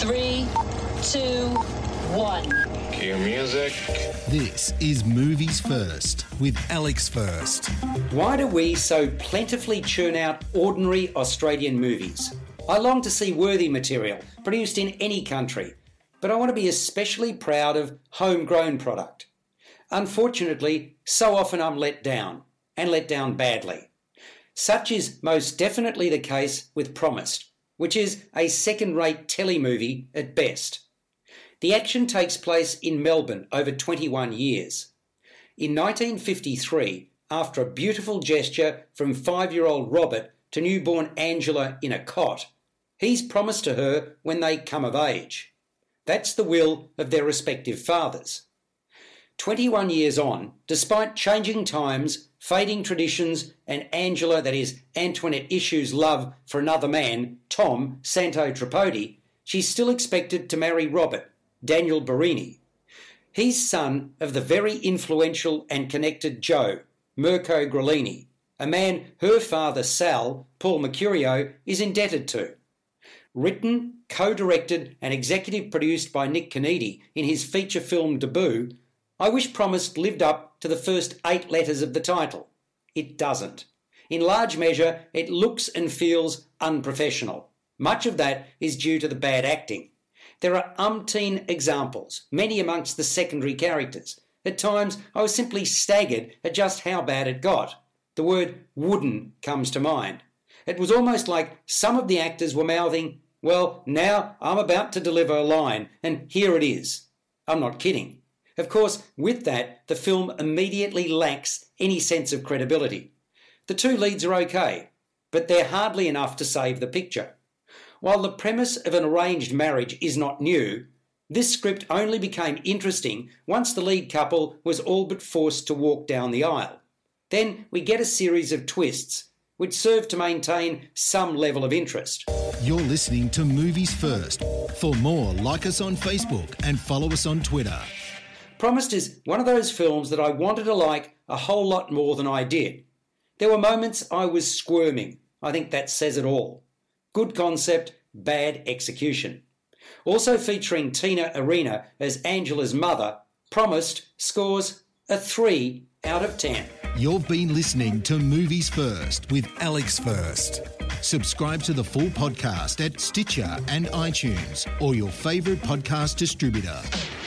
Three, two, one. Cue music. This is Movies First with Alex First. Why do we so plentifully churn out ordinary Australian movies? I long to see worthy material produced in any country, but I want to be especially proud of homegrown product. Unfortunately, so often I'm let down, and let down badly. Such is most definitely the case with Promised, which is a second rate telly movie at best. The action takes place in Melbourne over 21 years. In 1953, after a beautiful gesture from five year old Robert to newborn Angela in a cot, he's promised to her when they come of age. That's the will of their respective fathers. 21 years on, despite changing times, fading traditions, and Angela, that is, Antoinette Iesue's love for another man, Tom Santo Tripodi, she's still expected to marry Robert, Daniel Berini. He's son of the very influential and connected Joe, Mirko Grillini, a man her father Sal, Paul Mercurio, is indebted to. Written, co directed, and executive produced by Nick Conidi in his feature film debut, I wish Promised lived up to the first eight letters of the title. It doesn't. In large measure, it looks and feels unprofessional. Much of that is due to the bad acting. There are umpteen examples, many amongst the secondary characters. At times, I was simply staggered at just how bad it got. The word wooden comes to mind. It was almost like some of the actors were mouthing, Well, now I'm about to deliver a line, and here it is. I'm not kidding. Of course, with that, the film immediately lacks any sense of credibility. The two leads are okay, but they're hardly enough to save the picture. While the premise of an arranged marriage is not new, this script only became interesting once the lead couple was all but forced to walk down the aisle. Then we get a series of twists, which serve to maintain some level of interest. You're listening to Movies First. For more, like us on Facebook and follow us on Twitter. Promised is one of those films that I wanted to like a whole lot more than I did. There were moments I was squirming. I think that says it all. Good concept, bad execution. Also featuring Tina Arena as Angela's mother, Promised scores a 3 out of 10. You've been listening to Movies First with Alex First. Subscribe to the full podcast at Stitcher and iTunes or your favourite podcast distributor.